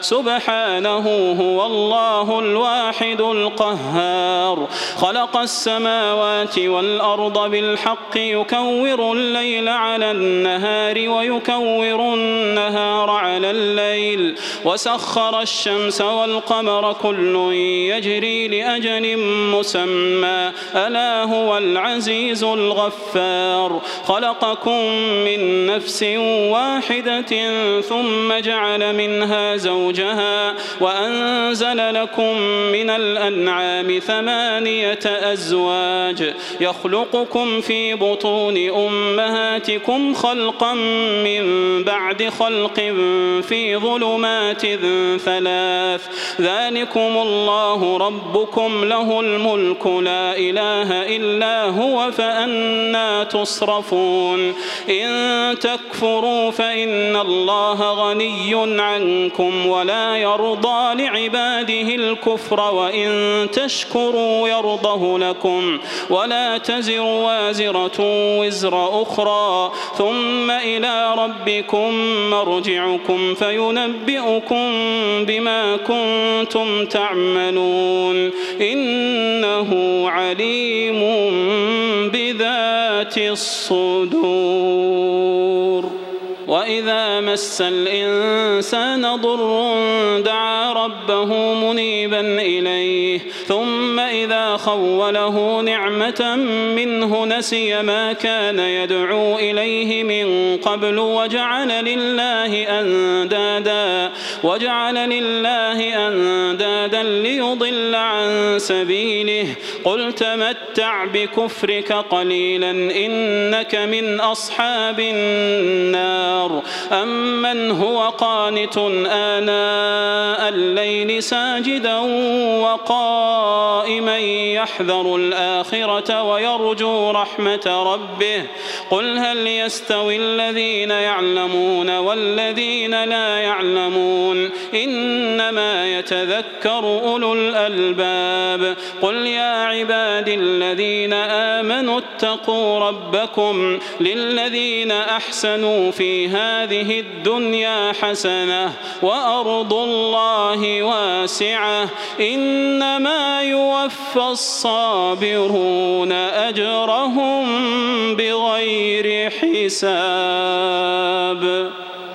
سبحانه هو الله الواحد القهار. خلق السماوات والأرض بالحق يكور الليل على النهار ويكور النهار على الليل. وسخر الشمس والقمر كل يجري لأجل مسمى. ألا هو العزيز الغفار. خلقكم من نفس واحدة ثم جعل منها زوجها وأنزل لكم من الأنعام ثمانية أزواج يخلقكم في بطون أمهاتكم خلقا من بعد خلق في ظلمات ثلاث ذلكم الله ربكم له الملك لا إله إلا هو فأنا تصرفون إن تكفروا فإن الله غني عنكم ولا يرضى لعباده الكفر وإن تشكروا يرضه لكم ولا تزر وازرة وزر أخرى ثم إلى ربكم مرجعكم فينبئكم بما كنتم تعملون إنه عليم بذات الصدور وإذا مس الإنسان ضر دعا ربه منيبا إليه ثم إذا خوله نعمة منه نسي ما كان يدعو إليه من قبل وجعل لله أندادا وجعل لله أندادا ليضل عن سبيله. قل تمتع بكفرك قليلا إنك من أصحاب النار. أمن هو قانت آناء الليل ساجدا وقائما يحذر الآخرة ويرجو رحمة ربه. قل هل يستوي الذين يعلمون والذين لا يعلمون؟ إنما يتذكر أولو الألباب. قل يا عبادي الذين آمنوا اتقوا ربكم للذين أحسنوا في هذه الدنيا حسنة وأرض الله واسعة إنما يوفى الصابرون أجرهم بغير حساب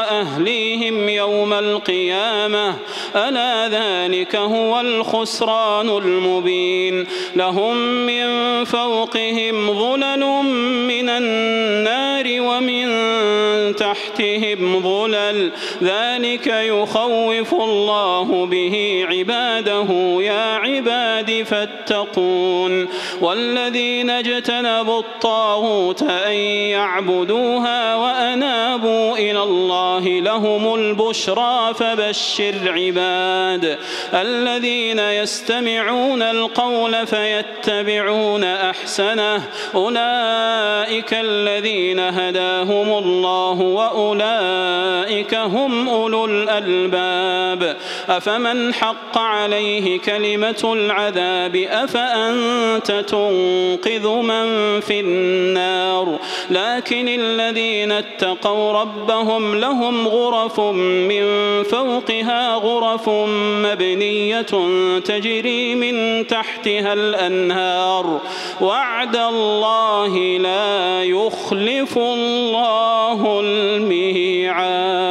وأهليهم يوم القيامة. ألا ذلك هو الخسران المبين. لهم من فوقهم ظلل من النار ومن تحتهم ظلل. ذلك يخوف الله به عباده. يا عباد فاتقون. والذين اجتنبوا الطاغوت أن يعبدوها وأنابوا إلى الله لهم البشرى فبشر عباد الذين يستمعون القول فيتبعون أحسنه أولئك الذين هداهم الله وأولئك أولئك هم أولو الألباب أفمن حق عليه كلمة العذاب أفأنت تنقذ من في النار لكن الذين اتقوا ربهم لهم غرف من فوقها غرف مبنية تجري من تحتها الأنهار. وعد الله لا يخلف الله الميعاد.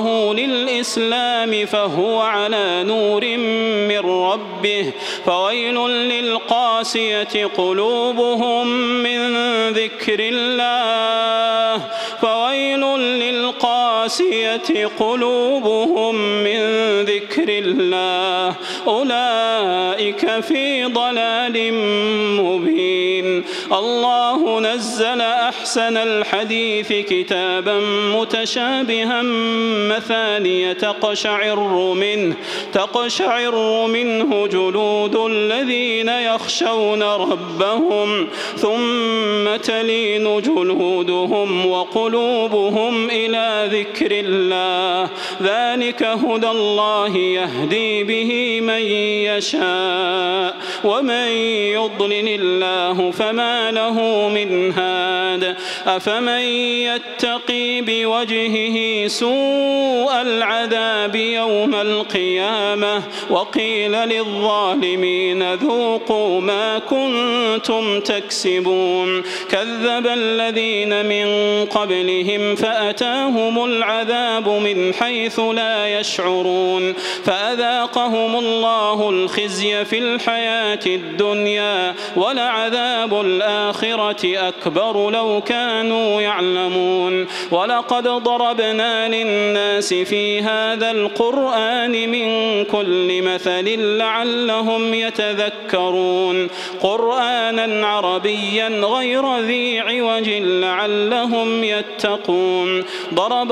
للإسلام فهو على نور من ربه فويل للقاسية قلوبهم من ذكر الله فويل للقاسية قلوبهم من ذكر الله. أولئك في ضلال مبين. الله نزل أحسن الحديث كتابا متشابها مثانية تقشعر منه تقشعر منه جلود الذين يخشون ربهم ثم تلين جلودهم وقلوبهم إلى ذكر الله. ذلك هدى الله يهدي به من يشاء. ومن يضلل الله فما له من هاد. أفمن يتقي بوجهه سوء العذاب يوم القيامة؟ وقيل للظالمين ذوقوا ما كنتم تكسبون. كذب الذين من قبلهم فأتاهم العذاب من حيث لا يشعرون فأذاقهم الله الخزي في الحياة الدنيا ولعذاب الآخرة أكبر لو كانوا يعلمون ولقد ضربنا للناس في هذا القرآن من كل مثل لعلهم يتذكرون قرآنا عربيا غير ذي عوج لعلهم يتقون ضرب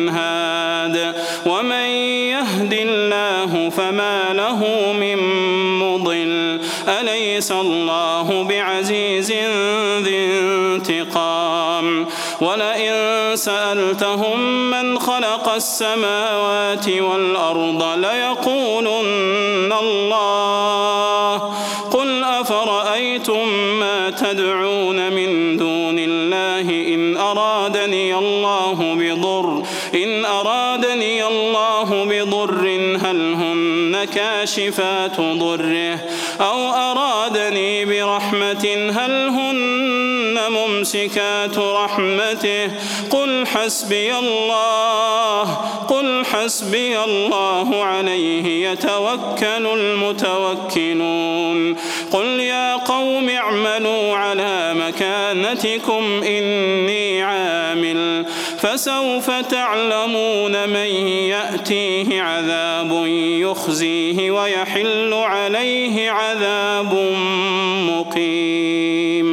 أليس الله بعزيز ذي انتقام. ولئن سألتهم من خلق السماوات والأرض ليقولن الله كاشفات ضره أو أرادني برحمة هل هن ممسكات رحمته؟ قل حسبي الله قل حسبي الله عليه يتوكل المتوكلون. قل يا قوم اعملوا على مكانتكم إني عامل. فسوف تعلمون من يأتيه عذاب يخزيه ويحل عليه عذاب مقيم.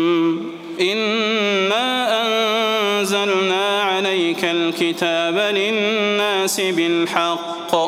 إنا أنزلنا عليك الكتاب للناس بالحق.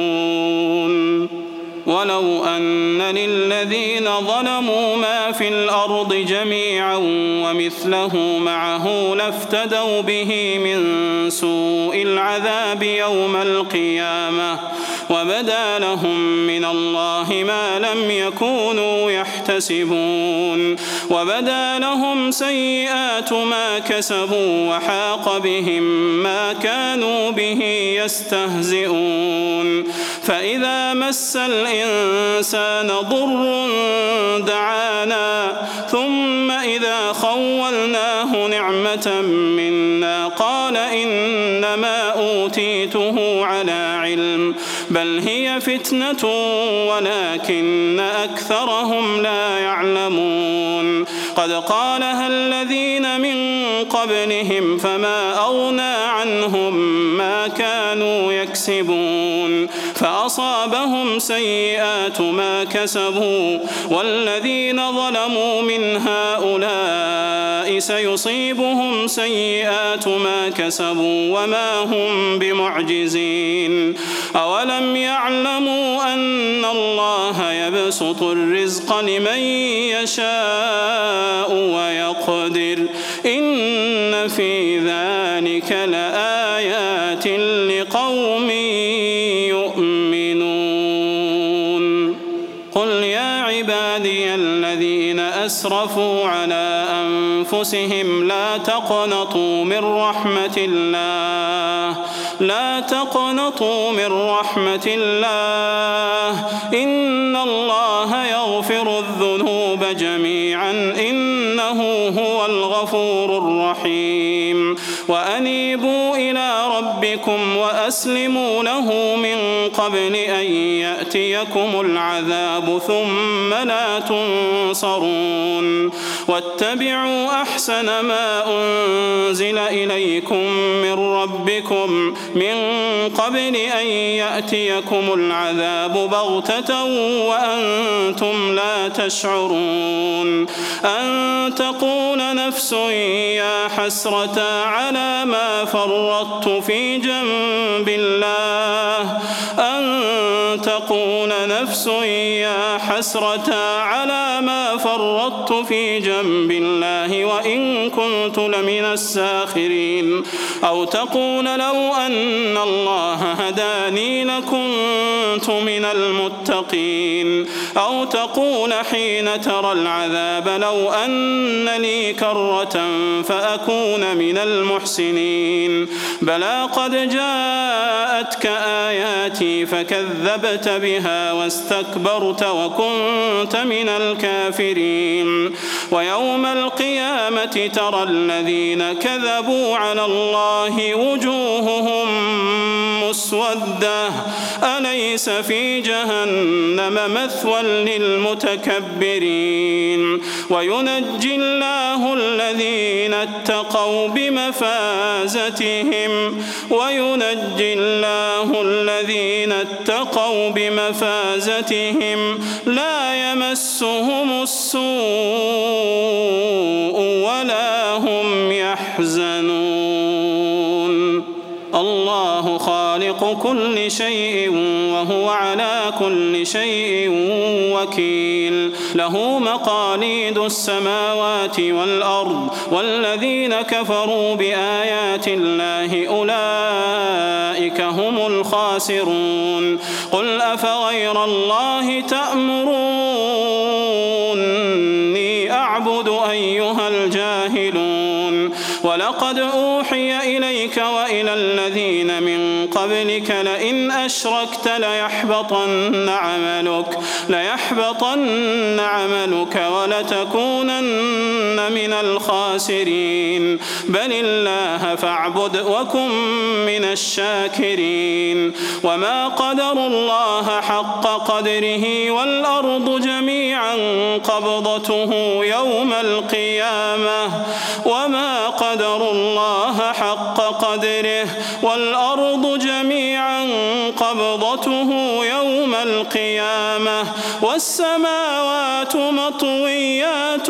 ولو أن للذين ظلموا ما في الأرض جميعا ومثله معه لافتدوا به من سوء العذاب يوم القيامة وبدا لهم من الله ما لم يكونوا يحتسبون. وبدا لهم سيئات ما كسبوا وحاق بهم ما كانوا به يستهزئون. فإذا مس الإنسان ضر دعانا ثم إذا خولناه نعمة منا قال إنما أوتيته على علم. بل هي فتنة ولكن أكثرهم لا يعلمون. قد قالها الذين من قبلهم فما أغنى عنهم ما كانوا يكسبون فأصابهم سيئات ما كسبوا والذين ظلموا من هؤلاء سيصيبهم سيئات ما كسبوا وما هم بمعجزين أولم يعلموا أن الله يبسط الرزق لمن يشاء ويقدر إن في ذلك لآيات لقوم يؤمنون. قل يا عبادي الذين أسرفوا على أنفسهم لا تقنطوا من رحمة الله. لا تقنطوا من رحمة الله. إن الله يغفر الذنوب جميعا. إنه هو الغفور الرحيم. وأنيبوا إلى ربكم وأسلموا له من قبل أن يأتيكم العذاب. ثم لا تنصرون. واتبعوا أحسن ما أنزل إليكم من ربكم من قبل أن يأتيكم العذاب بغتة وأنتم لا تشعرون أن تقول نفس يا حسرة على ما فرطت في جنب الله أن تقول نفس يا حسرة على ما فرطت في جنب الله وإن كنت لمن الساخرين. أو تقول لو أن الله هداني لكنت من المتقين. أو تقول حين ترى العذاب لو أن لي كرة فأكون من المحسنين. بلى قد جاءتك آياتي فكذبت بها واستكبرت وكنت من الكافرين. ويوم القيامة ترى الذين كذبوا على الله وجوههم مسودة. أليس في جهنم مثوى للمتكبرين؟ وينجي الله الذين اتقوا بمفازتهم. وينجي الله الذين اتقوا بمفازتهم. لا يمسهم السوء خالق كل شيء وهو على كل شيء وكيل. له مقاليد السماوات والأرض والذين كفروا بآيات الله أولئك هم الخاسرون. قل أفغير الله تأمروني أعبد أيها الجاهلون. ولقد أوحي إليك وإلى الذين من قبلك لئن أشركت ليحبطن عملك ليحبطن عملك ولتكونن من الخاسرين. بل الله فاعبد وكن من الشاكرين. وما قدر الله حق قدره والأرض جميعا قبضته يوم القيامة. وما قدر الله حق قدره والأرض جميعا قبضته يوم القيامة. والسماوات مطويات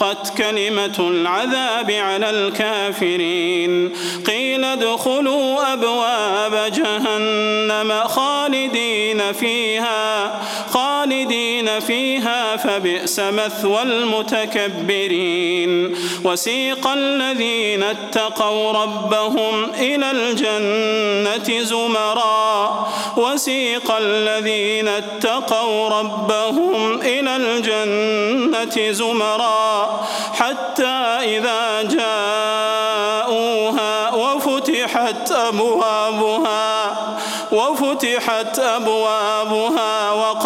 حقت كلمة العذاب على الكافرين. قيل ادخلوا أبواب جهنم خالدين فيها. فيها فبئس مثوى المتكبرين. وسيق الذين اتقوا ربهم إلى الجنة زمرا. وسيق الذين اتقوا ربهم إلى الجنة زمرا. حتى إذا جاءوها وفتحت أبوابها وفتحت أبوابها وقال